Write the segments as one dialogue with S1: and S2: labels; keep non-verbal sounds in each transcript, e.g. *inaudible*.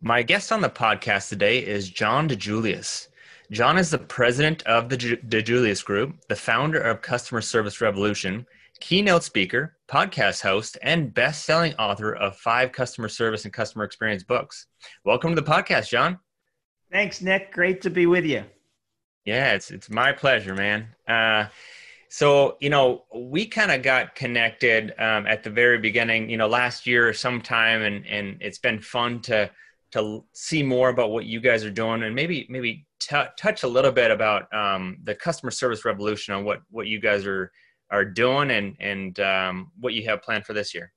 S1: My guest on the podcast today is John DiJulius. John is the president of the DiJulius Group, the founder of Customer Service Revolution, keynote speaker, podcast host, and best selling author of five customer service and customer experience books. Welcome to the podcast, John.
S2: Thanks, Nick. Great to be with you.
S1: Yeah, it's, it's my pleasure, man. Uh, so, you know, we kind of got connected um, at the very beginning, you know, last year sometime, and, and it's been fun to to see more about what you guys are doing and maybe maybe t- touch a little bit about um, the customer service revolution on what what you guys are are doing and and um, what you have planned for this year.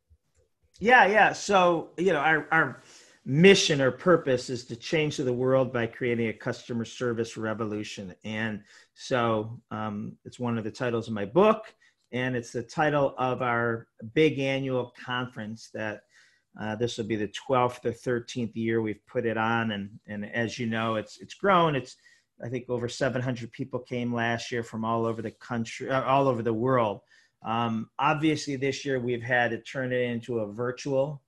S2: Yeah yeah. So you know our, our mission or purpose is to change the world by creating a customer service revolution. And so um, it's one of the titles of my book and it's the title of our big annual conference that uh, this will be the 12th or 13th year we've put it on, and and as you know, it's it's grown. It's I think over 700 people came last year from all over the country, uh, all over the world. Um, obviously, this year we've had to turn it into a virtual.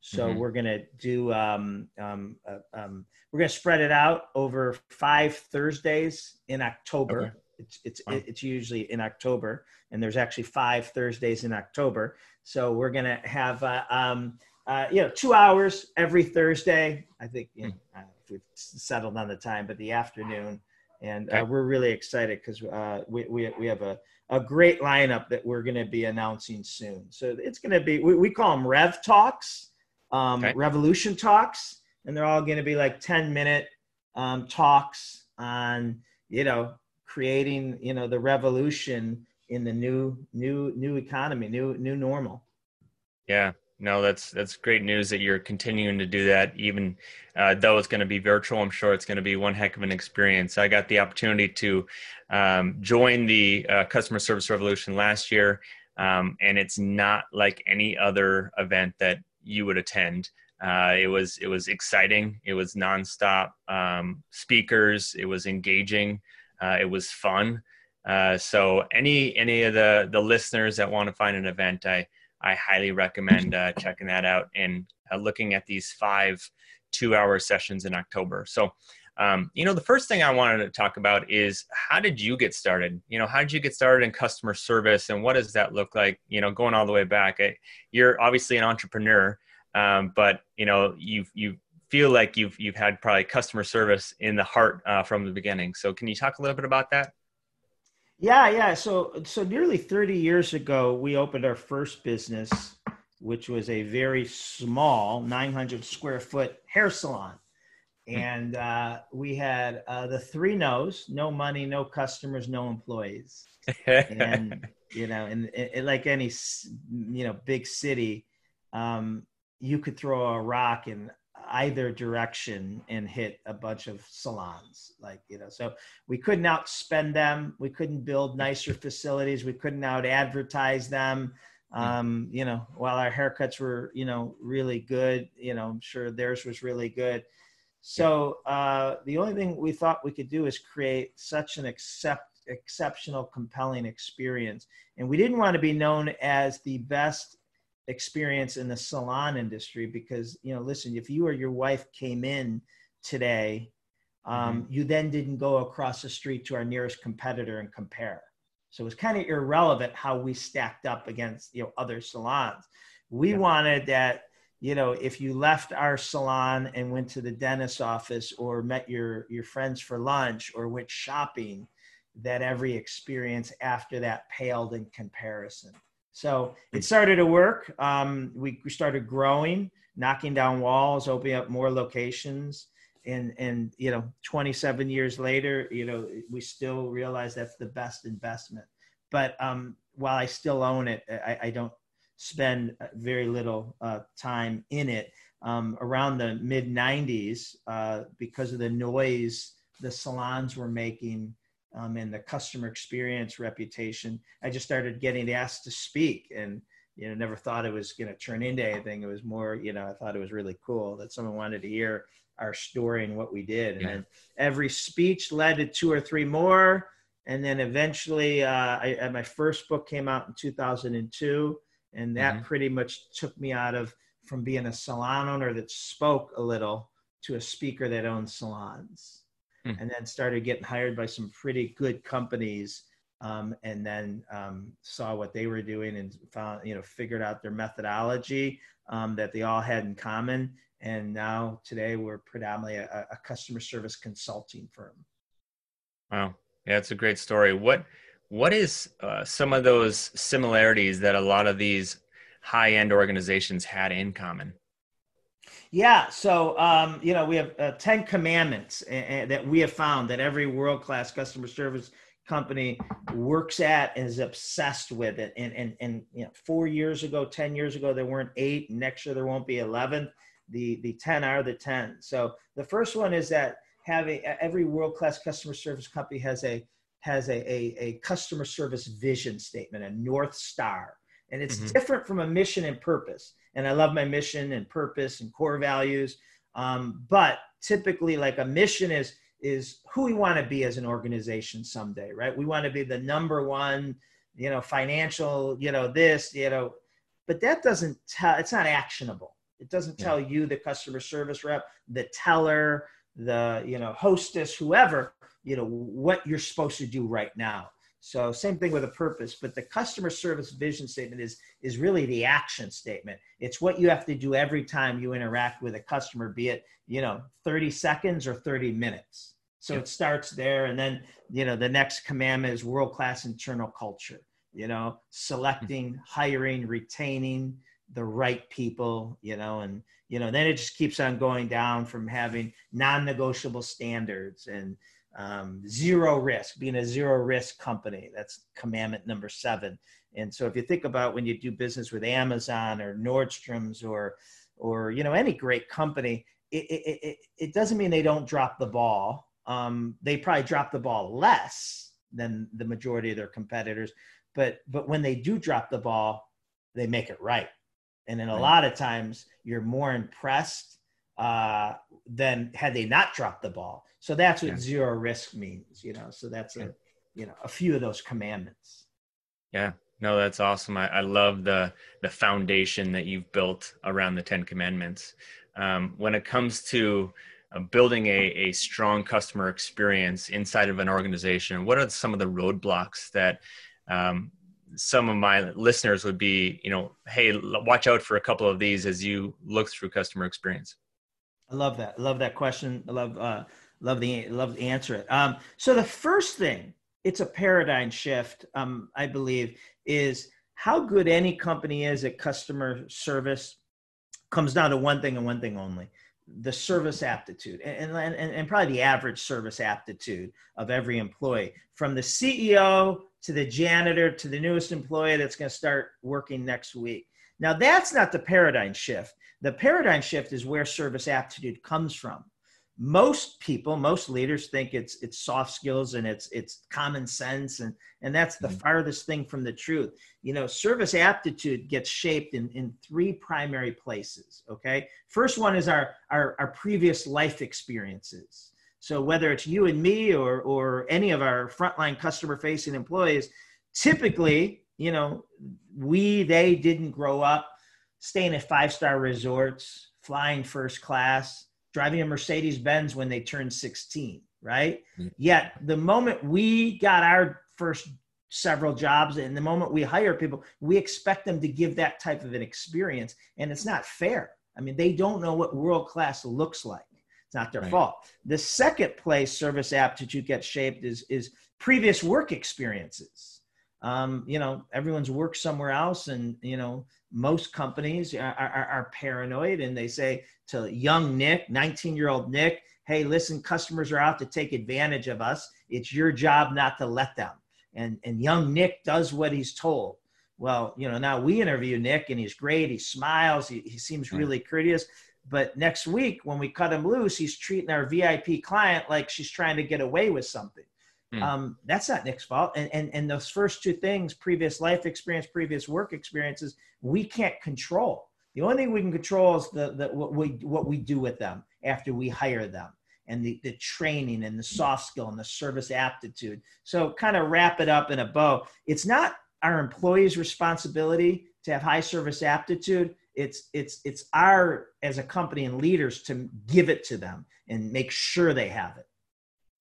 S2: So mm-hmm. we're gonna do um, um, uh, um, we're gonna spread it out over five Thursdays in October. Okay. It's it's wow. it's usually in October, and there's actually five Thursdays in October. So we're gonna have uh, um, uh, you know, two hours every Thursday. I think you know, uh, we've settled on the time, but the afternoon. And uh, we're really excited because uh, we, we, we have a, a great lineup that we're going to be announcing soon. So it's going to be, we, we call them Rev Talks, um, okay. Revolution Talks, and they're all going to be like 10 minute um, talks on, you know, creating, you know, the revolution in the new, new, new economy, new, new normal.
S1: Yeah, no, that's that's great news that you're continuing to do that. Even uh, though it's going to be virtual, I'm sure it's going to be one heck of an experience. I got the opportunity to um, join the uh, customer service revolution last year, um, and it's not like any other event that you would attend. Uh, it was it was exciting. It was nonstop um, speakers. It was engaging. Uh, it was fun. Uh, so any any of the the listeners that want to find an event, I I highly recommend uh, checking that out and uh, looking at these five two hour sessions in October. So, um, you know, the first thing I wanted to talk about is how did you get started? You know, how did you get started in customer service and what does that look like? You know, going all the way back, I, you're obviously an entrepreneur, um, but you know, you you feel like you've you've had probably customer service in the heart uh, from the beginning. So, can you talk a little bit about that?
S2: Yeah, yeah. So, so nearly 30 years ago, we opened our first business, which was a very small 900 square foot hair salon. Hmm. And uh, we had uh, the three no's no money, no customers, no employees. and, *laughs* you know, and, and, like any, you know, big city, um, you could throw a rock and either direction and hit a bunch of salons like you know so we couldn't outspend them. We couldn't build nicer facilities. We couldn't out advertise them. Hmm. um, you know while our haircuts were you know really good you know i'm sure theirs was really good. So uh, the only thing we thought we could do is create such an accept, exceptional compelling experience. And we didn't want to be known as the best experience in the salon industry because you know listen if you or your wife came in today um, mm-hmm. you then didn't go across the street to our nearest competitor and compare so it was kind of irrelevant how we stacked up against you know other salons we yeah. wanted that you know if you left our salon and went to the dentist's office or met your your friends for lunch or went shopping that every experience after that paled in comparison so it started to work. Um, we, we started growing, knocking down walls, opening up more locations. And, and, you know, 27 years later, you know, we still realize that's the best investment. But um, while I still own it, I, I don't spend very little uh, time in it. um, around the mid 90s uh, because of the noise the salons were making um, and the customer experience reputation. I just started getting asked to speak and you know never thought it was going to turn into anything. It was more you know I thought it was really cool that someone wanted to hear our story and what we did. And yeah. then every speech led to two or three more. And then eventually, uh, I, my first book came out in 2002, and that mm-hmm. pretty much took me out of from being a salon owner that spoke a little to a speaker that owned salons, mm-hmm. and then started getting hired by some pretty good companies. Um, and then um, saw what they were doing and found, you know, figured out their methodology um, that they all had in common and now today we're predominantly a, a customer service consulting firm.
S1: Wow, yeah, it's a great story. What what is uh, some of those similarities that a lot of these high end organizations had in common?
S2: Yeah, so um, you know we have uh, ten commandments that we have found that every world class customer service company works at and is obsessed with it. And and and you know, four years ago, ten years ago, there weren't eight. Next year there won't be eleven the the 10 are the 10 so the first one is that having every world-class customer service company has a has a, a, a customer service vision statement a north star and it's mm-hmm. different from a mission and purpose and i love my mission and purpose and core values um, but typically like a mission is is who we want to be as an organization someday right we want to be the number one you know financial you know this you know but that doesn't tell it's not actionable it doesn't tell yeah. you, the customer service rep, the teller, the you know hostess, whoever, you know what you're supposed to do right now. So same thing with a purpose, but the customer service vision statement is is really the action statement. It's what you have to do every time you interact with a customer, be it you know 30 seconds or 30 minutes. So yep. it starts there, and then you know the next commandment is world class internal culture. You know, selecting, mm-hmm. hiring, retaining, the right people, you know, and you know, then it just keeps on going down from having non-negotiable standards and um, zero risk, being a zero risk company. That's commandment number seven. And so, if you think about when you do business with Amazon or Nordstrom's or or you know any great company, it it, it, it doesn't mean they don't drop the ball. Um, they probably drop the ball less than the majority of their competitors, but but when they do drop the ball, they make it right and then a right. lot of times you're more impressed uh, than had they not dropped the ball. So that's what yeah. zero risk means, you know. So that's a, you know, a few of those commandments.
S1: Yeah, no, that's awesome. I, I love the the foundation that you've built around the Ten Commandments. Um, when it comes to uh, building a, a strong customer experience inside of an organization, what are some of the roadblocks that um, some of my listeners would be, you know, hey, watch out for a couple of these as you look through customer experience?
S2: I love that. I love that question. I love uh, love the love to answer it. Um, so the first thing, it's a paradigm shift. Um, I believe is how good any company is at customer service comes down to one thing and one thing only the service aptitude and, and, and, probably the average service aptitude of every employee from the ceo to the janitor to the newest employee that's going to start working next week. Now, that's not the paradigm shift. The paradigm shift is where service aptitude comes from. Most people, most leaders think it's it's soft skills and it's it's common sense and and that's the mm-hmm. farthest thing from the truth. You know, service aptitude gets shaped in in three primary places, okay? First one is our our, our previous life experiences so whether it's you and me or or any of our frontline customer facing employees, typically, you know, we they didn't grow up staying at five star resorts, flying first class, driving a Mercedes Benz when they turned 16, right? Mm-hmm. Yet the moment we got our first several jobs and the moment we hire people, we expect them to give that type of an experience and it's not fair. I mean, they don't know what world class looks like. It's not their right. fault. The second place service aptitude gets shaped is is previous work experiences. Um, you know, everyone's worked somewhere else, and you know, most companies are, are, are paranoid, and they say to young Nick, 19 year old Nick, "Hey, listen, customers are out to take advantage of us. It's your job not to let them." And and young Nick does what he's told. Well, you know, now we interview Nick, and he's great. He smiles. He, he seems really courteous but next week when we cut him loose, he's treating our VIP client like she's trying to get away with something. Hmm. Um, that's not Nick's fault. And, and and those first two things, previous life experience, previous work experiences, we can't control. The only thing we can control is the, the what we what we do with them after we hire them and the, the training and the soft skill and the service aptitude. So kind of wrap it up in a bow. It's not our employees' responsibility to have high service aptitude. It's it's it's our as a company and leaders to give it to them and make sure they have it.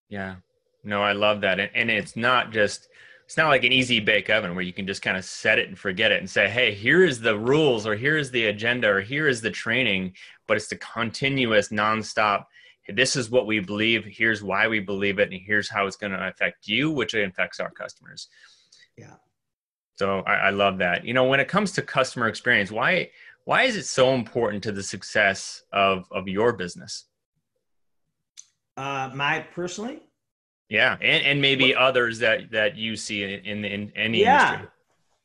S1: Yeah. No, I love that. And, and it's not just it's not like an easy bake oven where you can just kind of set it and forget it and say, hey, here is the rules or here is the agenda or here is the training, but it's the continuous, nonstop. This is what we believe. Here's why we believe it, and here's how it's going to affect you, which affects our customers.
S2: Yeah.
S1: So I, I love that. You know, when it comes to customer experience, why why is it so important to the success of of your business?
S2: Uh, my personally,
S1: yeah, and, and maybe what, others that that you see in in, in any yeah. industry.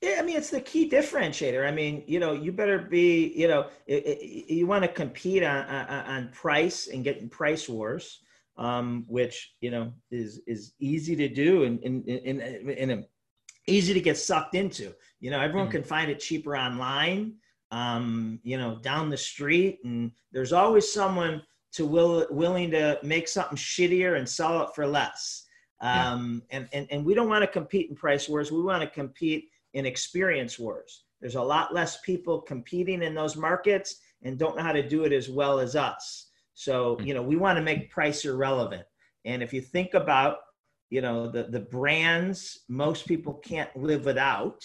S2: Yeah, I mean it's the key differentiator. I mean, you know, you better be, you know, it, it, you want to compete on, on, on price and getting price wars, um, which you know is is easy to do and in in in, in easy to get sucked into. You know, everyone mm-hmm. can find it cheaper online, um, you know, down the street, and there's always someone to will, willing to make something shittier and sell it for less. Um, yeah. and, and, and we don't want to compete in price wars. We want to compete in experience wars. There's a lot less people competing in those markets and don't know how to do it as well as us. So, hmm. you know, we want to make price irrelevant. And if you think about, you know, the, the brands most people can't live without,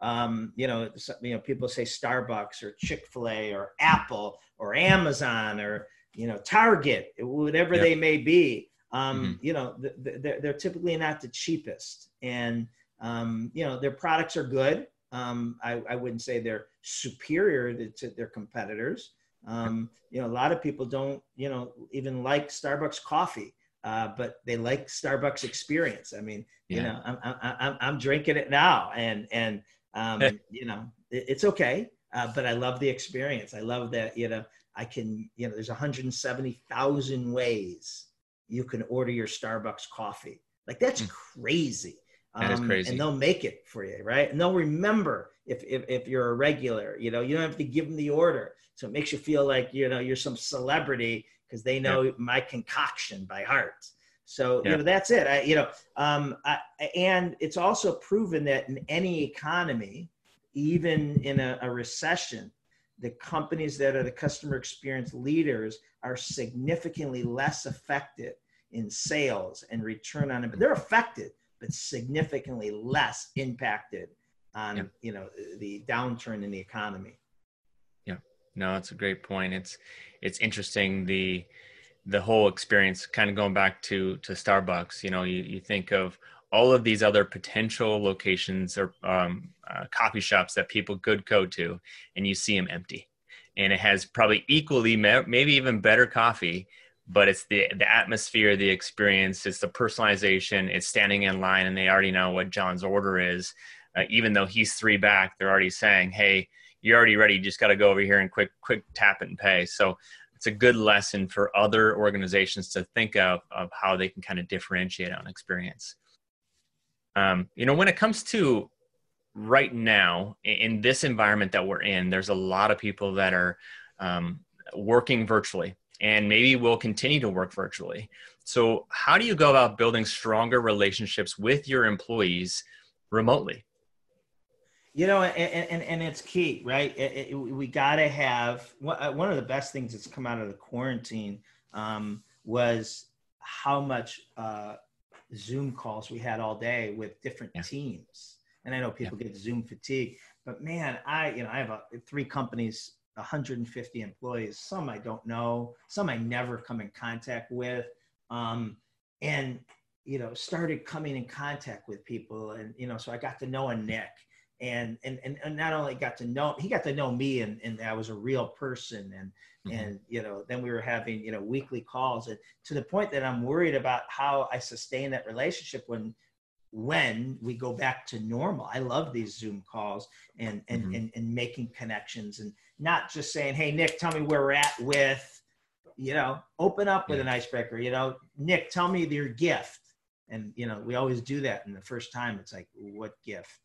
S2: um, you know, you know, people say Starbucks or Chick-fil-A or Apple or Amazon or you know, Target, whatever they may be. Um, mm-hmm. You know, they're, they're typically not the cheapest, and um, you know, their products are good. Um, I, I, wouldn't say they're superior to, to their competitors. Um, you know, a lot of people don't, you know, even like Starbucks coffee, uh, but they like Starbucks experience. I mean, yeah. you know, I'm, I'm, I'm, drinking it now, and and um, you know, it, it's okay. Uh, but I love the experience. I love that, you know, I can, you know, there's 170,000 ways you can order your Starbucks coffee. Like that's mm. crazy.
S1: That um, is crazy.
S2: And they'll make it for you, right? And they'll remember if, if, if you're a regular, you know, you don't have to give them the order. So it makes you feel like, you know, you're some celebrity because they know my concoction by heart. So, yeah. you know, that's it. I, you know, um, I, and it's also proven that in any economy, even in a, a recession, the companies that are the customer experience leaders are significantly less affected in sales and return on it. But they're affected, but significantly less impacted on yeah. you know the downturn in the economy.
S1: Yeah, no, it's a great point. It's it's interesting the the whole experience kind of going back to to starbucks you know you, you think of all of these other potential locations or um, uh, coffee shops that people could go to, and you see them empty. And it has probably equally, maybe even better coffee, but it's the the atmosphere, the experience, it's the personalization, it's standing in line, and they already know what John's order is. Uh, even though he's three back, they're already saying, "Hey, you're already ready. You just got to go over here and quick quick tap and pay." So it's a good lesson for other organizations to think of of how they can kind of differentiate on experience. Um, you know, when it comes to right now in this environment that we're in, there's a lot of people that are um, working virtually and maybe will continue to work virtually. So, how do you go about building stronger relationships with your employees remotely?
S2: You know, and, and, and it's key, right? It, it, we got to have uh, one of the best things that's come out of the quarantine um, was how much uh, Zoom calls we had all day with different yeah. teams. And I know people yeah. get Zoom fatigue, but man, I you know I have a, three companies, 150 employees. Some I don't know, some I never come in contact with, um, and you know started coming in contact with people, and you know so I got to know a Nick. And, and and and not only got to know he got to know me and, and I was a real person and Mm-hmm. And, you know, then we were having, you know, weekly calls and to the point that I'm worried about how I sustain that relationship when, when we go back to normal. I love these Zoom calls and, and, mm-hmm. and, and making connections and, not just saying, "Hey, Nick, tell me where we're at with." You know, open up with an icebreaker. You know, Nick, tell me your gift. And you know, we always do that. And the first time, it's like, "What gift?"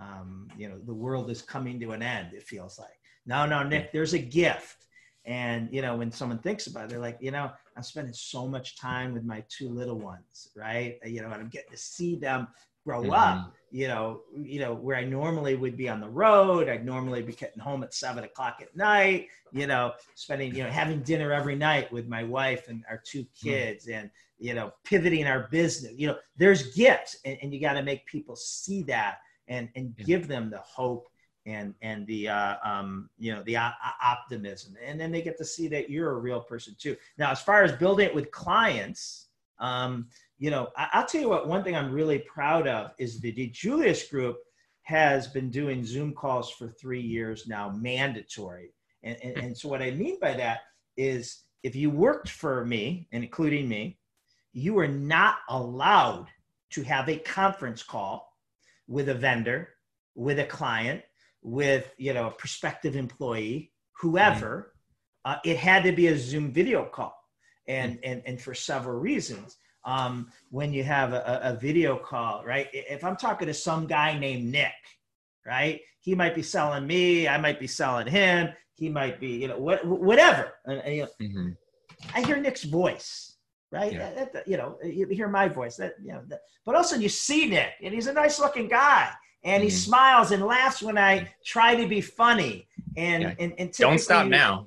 S2: Um, you know, the world is coming to an end. It feels like. No, no, Nick, there's a gift. And you know, when someone thinks about it, they're like, you know, I'm spending so much time with my two little ones, right? You know, and I'm getting to see them grow mm-hmm. up. You know, you know where I normally would be on the road. I'd normally be getting home at seven o'clock at night. You know, spending you know having dinner every night with my wife and our two mm-hmm. kids, mm-hmm. and you know pivoting our business. You know, there's gifts, and, and you got to make people see that and and yeah. give them the hope and and the uh, um, you know the uh, optimism, and then they get to see that you're a real person too. Now, as far as building it with clients, um, you know, I, will tell you what. One thing I'm really proud of is the Julius Group has been doing Zoom calls for three years now, mandatory. And, and, and so what I mean by that is if you worked for me, and including me, you are not allowed to have a conference call with a vendor, with a client, with you know a prospective employee, whoever. Uh, it had to be a Zoom video call, and and and for several reasons. Um, when you have a, a video call, right? If I'm talking to some guy named Nick, right? He might be selling me. I might be selling him. He might be, you know, what, whatever. And, and, you know, mm-hmm. I hear Nick's voice, right? Yeah. That, that, you know, uh, you hear my voice. That you know, that, but also you see Nick, and he's a nice looking guy and he mm-hmm. smiles and laughs when I mm-hmm. try to be funny. And yeah. and, and
S1: don't stop now.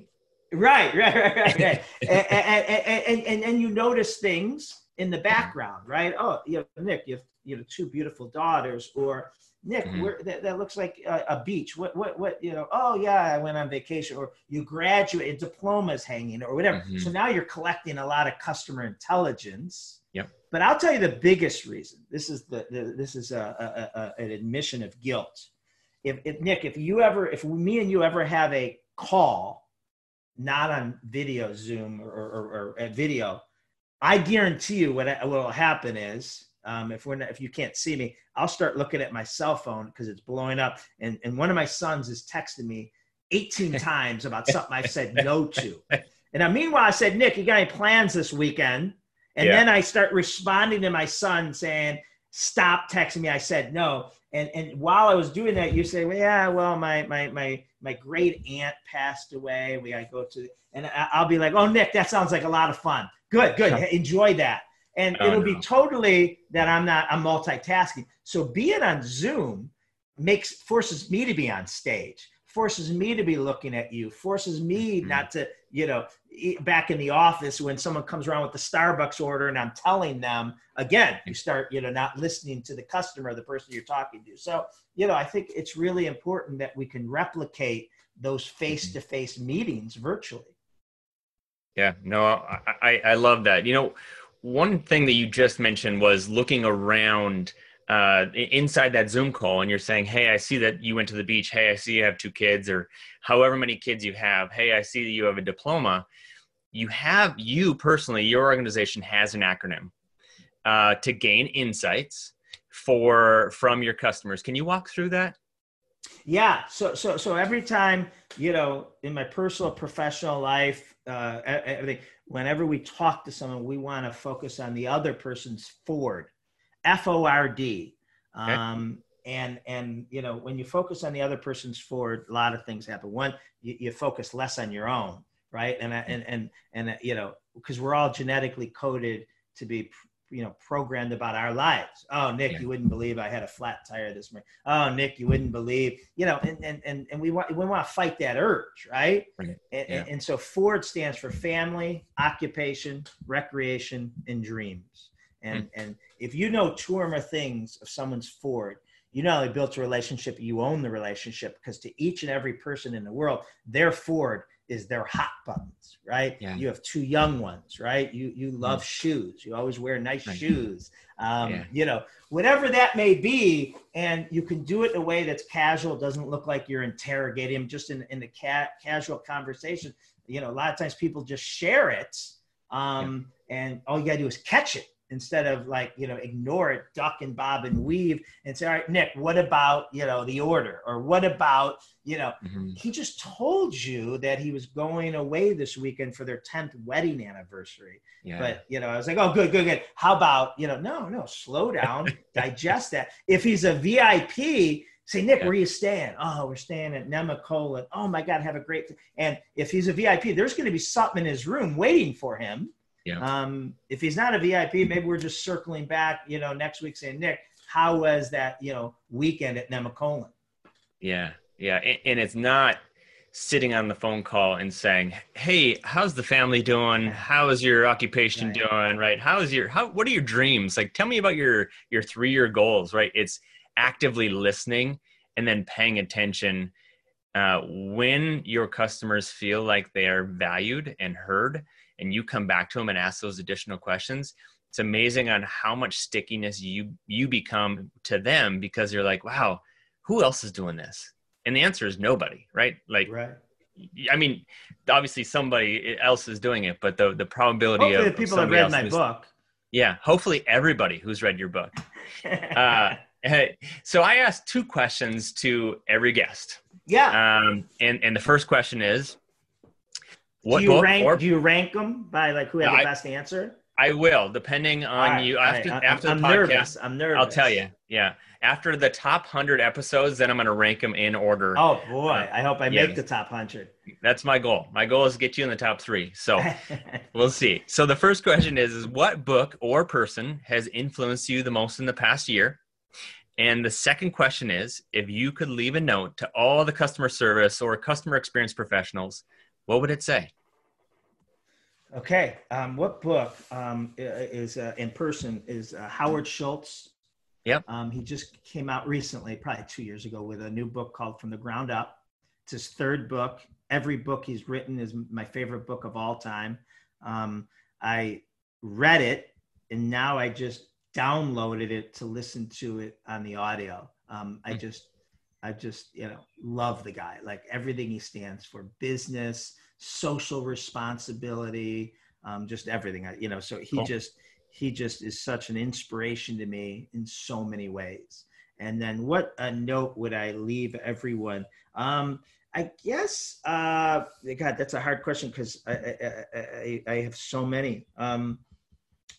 S2: Right, right, right, right. right. *laughs* and, and, and, and, and you notice things in the mm-hmm. background, right? Oh, you know, Nick, you have you know two beautiful daughters, or Nick, mm-hmm. where, that, that looks like a, a, beach. What, what, what? You know? Oh yeah, I went on vacation, or you graduated, diploma's hanging, or whatever. Mm-hmm. So now you're collecting a lot of customer intelligence
S1: Yep.
S2: But I'll tell you the biggest reason. This is the, the this is a, a, an admission of guilt. If, if Nick, if you ever, if me and you ever have a call, not on video, Zoom or, or, or a video, I guarantee you what what will happen is um, if we're not, if you can't see me, I'll start looking at my cell phone because it's blowing up, and and one of my sons is texting me 18 *laughs* times about something I said no to. And now, meanwhile, I said, Nick, you got any plans this weekend? And yeah. then I start responding to my son saying, stop texting me. I said no. And and while I was doing that, you say, well, yeah, well, my my my my great aunt passed away. We gotta go to and I'll be like, oh Nick, that sounds like a lot of fun. Good, good. Enjoy that. And oh, it'll no. be totally that I'm not I'm multitasking. So being on Zoom makes forces me to be on stage forces me to be looking at you forces me mm-hmm. not to you know back in the office when someone comes around with the starbucks order and i'm telling them again you start you know not listening to the customer the person you're talking to so you know i think it's really important that we can replicate those face-to-face meetings virtually
S1: yeah no i i love that you know one thing that you just mentioned was looking around uh, inside that Zoom call and you're saying, Hey, I see that you went to the beach. Hey, I see you have two kids or however many kids you have. Hey, I see that you have a diploma. You have, you personally, your organization has an acronym uh, to gain insights for from your customers. Can you walk through that?
S2: Yeah. So, so, so every time, you know, in my personal, professional life, uh, everything, whenever we talk to someone, we want to focus on the other person's Ford F O R D. Um, and and you know when you focus on the other person's Ford, a lot of things happen. One, you, you focus less on your own, right? And and and and you know because we're all genetically coded to be you know programmed about our lives oh nick yeah. you wouldn't believe i had a flat tire this morning oh nick you wouldn't believe you know and and and, and we want we want to fight that urge right, right. And, yeah. and so ford stands for family occupation recreation and dreams and mm-hmm. and if you know two or more things of someone's Ford, you not only built a relationship, you own the relationship because to each and every person in the world, their Ford is their hot buttons, right? Yeah. You have two young ones, right? You you hmm. love mm. shoes. You always wear nice right. shoes. Um, yeah. You know, whatever that may be, and you can do it in a way that's casual, doesn't look like you're interrogating them, just in in the ca- casual conversation. You know, a lot of times people just share it, um, yeah. and all you gotta do is catch it instead of like you know ignore it duck and bob and weave and say all right nick what about you know the order? Or what about you know? Mm-hmm. he just told you that he was going away this weekend for their 10th wedding anniversary. Yeah. but you know i was like oh good good good. How about you know no no slow down *laughs* digest that. If he's a vip say nick yeah. where are you staying? Oh we're staying at nemacolin. Oh my god have a great and if he's a vip there's going to be something in his room waiting for him yeah. Um, if he's not a VIP, maybe we're just circling back, you know, next week saying, Nick, how was that, you know, weekend at Nemacolin?
S1: Yeah. Yeah. And, and it's not sitting on the phone call and saying, Hey, how's the family doing? How is your occupation right. doing? Right. How is your, how, what are your dreams? Like, tell me about your, your three year goals, right? It's actively listening and then paying attention uh, when your customers feel like they are valued and heard and you come back to them and ask those additional questions it's amazing on how much stickiness you you become to them because you're like wow who else is doing this and the answer is nobody right like right I mean, obviously somebody else is doing it, but the the probability of
S2: hopefully
S1: of
S2: people have read my book.
S1: Yeah, hopefully everybody who's read your book. *laughs* uh, so I asked two questions to every guest.
S2: Yeah.
S1: Um, and and the first question is,
S2: what do you rank? Or, do you rank them by like who had the I, best answer?
S1: I will, depending on right, you. After right. after
S2: I'm,
S1: the
S2: I'm podcast, nervous. I'm nervous.
S1: I'll tell you. Yeah, after the top hundred episodes, then I'm going to rank them in order.
S2: Oh boy, uh, I hope I yeah. make the top hundred.
S1: That's my goal. My goal is to get you in the top three. So *laughs* we'll see. So the first question is: Is what book or person has influenced you the most in the past year? And the second question is: If you could leave a note to all the customer service or customer experience professionals what would it say?
S2: Okay. Um, what book um, is uh, in person is uh, Howard Schultz.
S1: Yep.
S2: Um, he just came out recently, probably two years ago, with a new book called From the Ground Up. It's his third book. Every book he's written is my favorite book of all time. Um, I read it and now I just downloaded it to listen to it on the audio. Um, I hmm. just I just, you know, love the guy. Like everything he stands for business, social responsibility, um, just everything. I, you know, so he cool. just, he just is such an inspiration to me in so many ways. And then what a note would I leave everyone? Um, I guess, uh, God, that's a hard question because I, I, I, I, have so many. Um,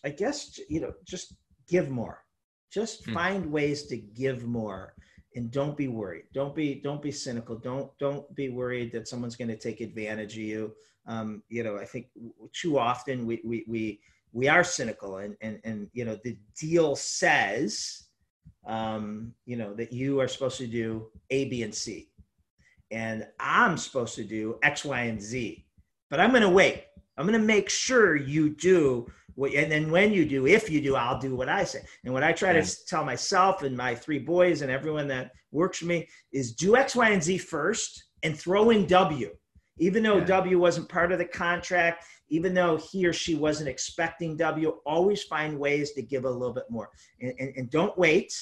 S2: I guess, you know, just give more. Just hmm. find ways to give more and don't be worried. Don't be don't be cynical. Don't don't be worried that someone's going to take advantage of you. Um, you know i think too often we we we, we are cynical and and and you know the deal says um, you know that you are supposed to do a b and c. And i'm supposed to do x y and z. But i'm going to wait i'm going to make sure you do and then when you do, if you do, I'll do what I say. And what I try yeah. to tell myself and my three boys and everyone that works for me is do X, Y, and Z first and throw in W. Even though yeah. W wasn't part of the contract, even though he or she wasn't expecting W, always find ways to give a little bit more. And, and, and don't wait.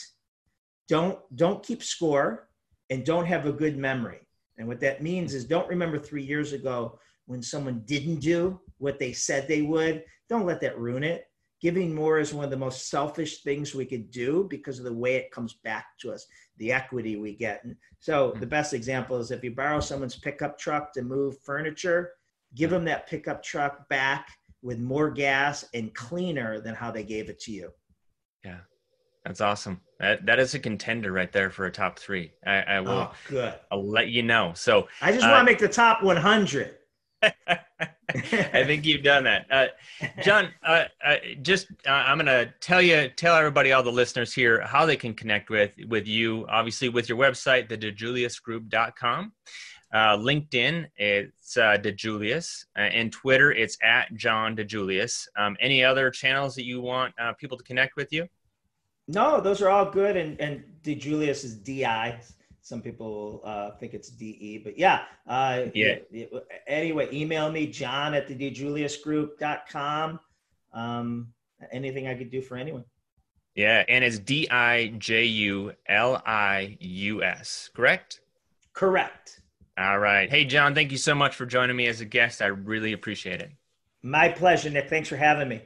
S2: Don't don't keep score and don't have a good memory. And what that means is don't remember three years ago when someone didn't do what they said they would don't let that ruin it. Giving more is one of the most selfish things we could do because of the way it comes back to us, the equity we get. And so the best example is if you borrow someone's pickup truck to move furniture, give them that pickup truck back with more gas and cleaner than how they gave it to you.
S1: Yeah. That's awesome. That that is a contender right there for a top three. I, I will. Oh,
S2: good.
S1: I'll let you know. So
S2: I just uh, want to make the top 100.
S1: I think you've done that, uh, John. Uh, uh, just uh, I'm going to tell you, tell everybody, all the listeners here, how they can connect with with you. Obviously, with your website, the DiJuliusGroup.com. Uh, LinkedIn, it's uh, DiJulius, uh, and Twitter, it's at John DiJulius. Um, any other channels that you want uh, people to connect with you?
S2: No, those are all good. And and DiJulius is DI. Some people uh, think it's DE, but yeah. Uh,
S1: yeah.
S2: Anyway, email me, john at the dijuliusgroup.com. Um, anything I could do for anyone.
S1: Yeah, and it's D I J U L I U S, correct?
S2: Correct.
S1: All right. Hey, John, thank you so much for joining me as a guest. I really appreciate it.
S2: My pleasure, Nick. Thanks for having me.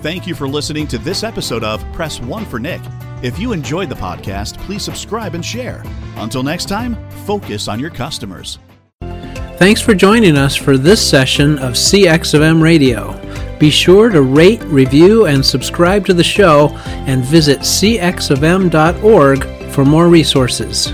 S3: Thank you for listening to this episode of Press One for Nick. If you enjoyed the podcast, please subscribe and share. Until next time, focus on your customers.
S4: Thanks for joining us for this session of CX of M Radio. Be sure to rate, review, and subscribe to the show and visit cxofm.org for more resources.